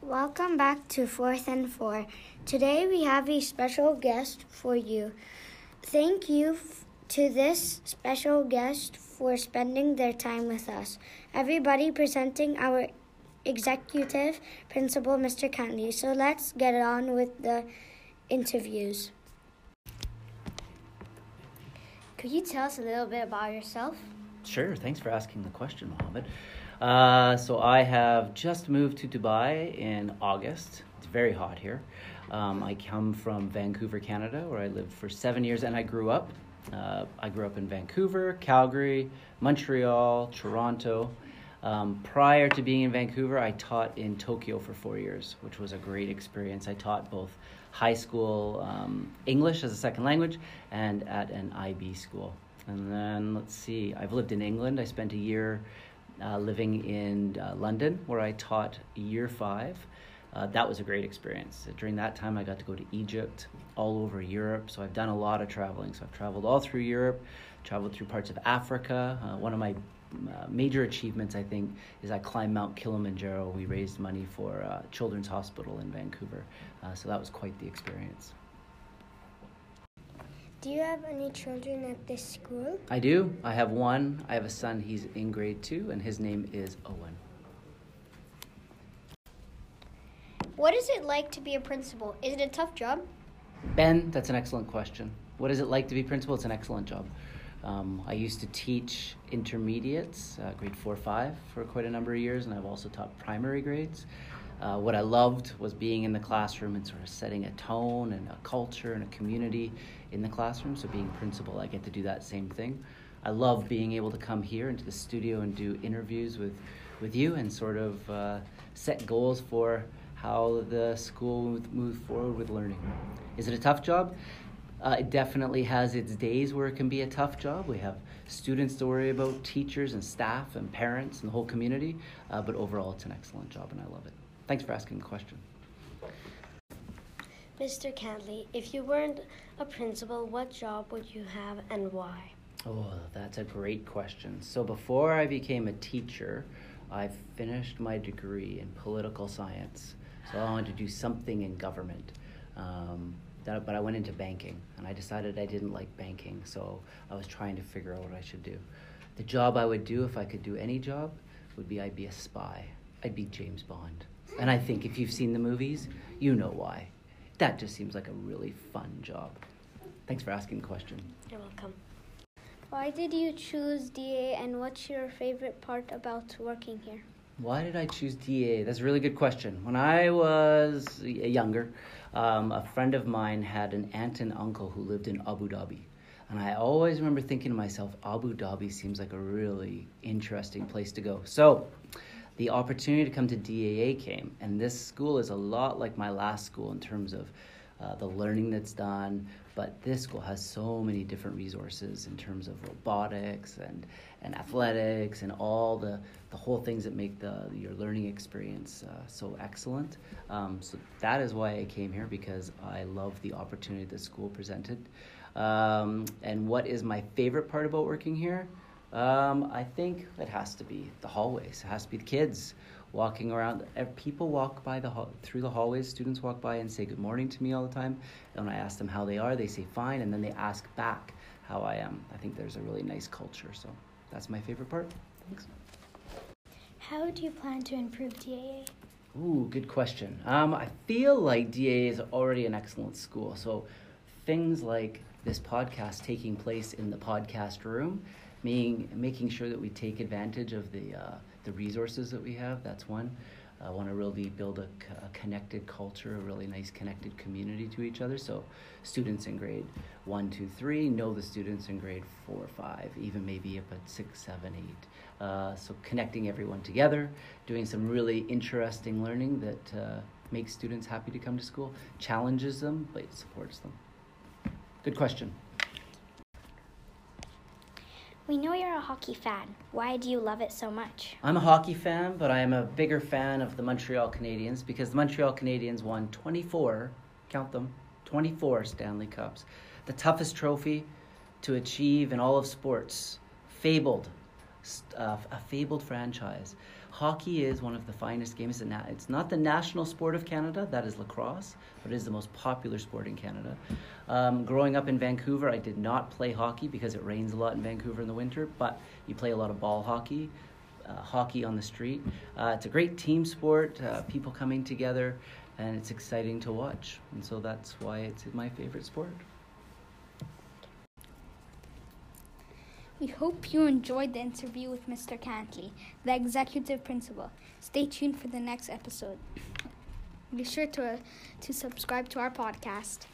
Welcome back to Fourth and Four. Today we have a special guest for you. Thank you f- to this special guest for spending their time with us. Everybody presenting our executive principal, Mr. Cantley. So let's get on with the interviews. Could you tell us a little bit about yourself? Sure, thanks for asking the question, Mohammed. Uh, so I have just moved to Dubai in August. It's very hot here. Um, I come from Vancouver, Canada, where I lived for seven years, and I grew up. Uh, I grew up in Vancouver, Calgary, Montreal, Toronto. Um, prior to being in Vancouver, I taught in Tokyo for four years, which was a great experience. I taught both high school um, English as a second language and at an IB school. And then let's see, I've lived in England. I spent a year uh, living in uh, London where I taught year five. Uh, that was a great experience. During that time, I got to go to Egypt, all over Europe. So I've done a lot of traveling. So I've traveled all through Europe, traveled through parts of Africa. Uh, one of my uh, major achievements, I think, is I climbed Mount Kilimanjaro. We raised money for uh, Children's Hospital in Vancouver. Uh, so that was quite the experience. Do you have any children at this school? I do. I have one. I have a son. He's in grade two, and his name is Owen. What is it like to be a principal? Is it a tough job? Ben, that's an excellent question. What is it like to be principal? It's an excellent job. Um, I used to teach intermediates, uh, grade four, five, for quite a number of years, and I've also taught primary grades. Uh, what I loved was being in the classroom and sort of setting a tone and a culture and a community in the classroom. So, being principal, I get to do that same thing. I love being able to come here into the studio and do interviews with, with you and sort of uh, set goals for how the school moves forward with learning. Is it a tough job? Uh, it definitely has its days where it can be a tough job. We have students to worry about, teachers and staff and parents and the whole community, uh, but overall, it's an excellent job and I love it. Thanks for asking the question. Mr. Cantley, if you weren't a principal, what job would you have and why? Oh, that's a great question. So, before I became a teacher, I finished my degree in political science. So, I wanted to do something in government. Um, that, but I went into banking and I decided I didn't like banking, so I was trying to figure out what I should do. The job I would do if I could do any job would be I'd be a spy. I'd be James Bond. And I think if you've seen the movies, you know why. That just seems like a really fun job. Thanks for asking the question. You're welcome. Why did you choose DA and what's your favorite part about working here? Why did I choose DA? That's a really good question. When I was younger, um, a friend of mine had an aunt and uncle who lived in Abu Dhabi. And I always remember thinking to myself, Abu Dhabi seems like a really interesting place to go. So the opportunity to come to DAA came, and this school is a lot like my last school in terms of uh, the learning that's done. But this school has so many different resources in terms of robotics and, and athletics and all the, the whole things that make the your learning experience uh, so excellent. Um, so that is why I came here because I love the opportunity the school presented. Um, and what is my favorite part about working here? Um, I think it has to be the hallways. It has to be the kids walking around. People walk by the through the hallways. Students walk by and say good morning to me all the time. And when I ask them how they are, they say fine, and then they ask back how I am. I think there's a really nice culture. So that's my favorite part. Thanks. How do you plan to improve DAA? Ooh, good question. Um, I feel like DAA is already an excellent school. So things like this podcast taking place in the podcast room making, making sure that we take advantage of the, uh, the resources that we have. That's one. I want to really build a, a, connected culture, a really nice connected community to each other. So, students in grade one, two, three know the students in grade four, five, even maybe up at six, seven, eight. Uh, so, connecting everyone together, doing some really interesting learning that uh, makes students happy to come to school, challenges them, but supports them. Good question. We know you're a hockey fan. Why do you love it so much? I'm a hockey fan, but I am a bigger fan of the Montreal Canadiens because the Montreal Canadiens won 24, count them, 24 Stanley Cups. The toughest trophy to achieve in all of sports. Fabled, uh, a fabled franchise. Hockey is one of the finest games. In it's not the national sport of Canada, that is lacrosse, but it is the most popular sport in Canada. Um, growing up in Vancouver, I did not play hockey because it rains a lot in Vancouver in the winter, but you play a lot of ball hockey. Uh, hockey on the street. Uh, it's a great team sport, uh, people coming together, and it's exciting to watch. And so that's why it's my favorite sport. We hope you enjoyed the interview with Mr. Cantley, the executive principal. Stay tuned for the next episode. Be sure to, uh, to subscribe to our podcast.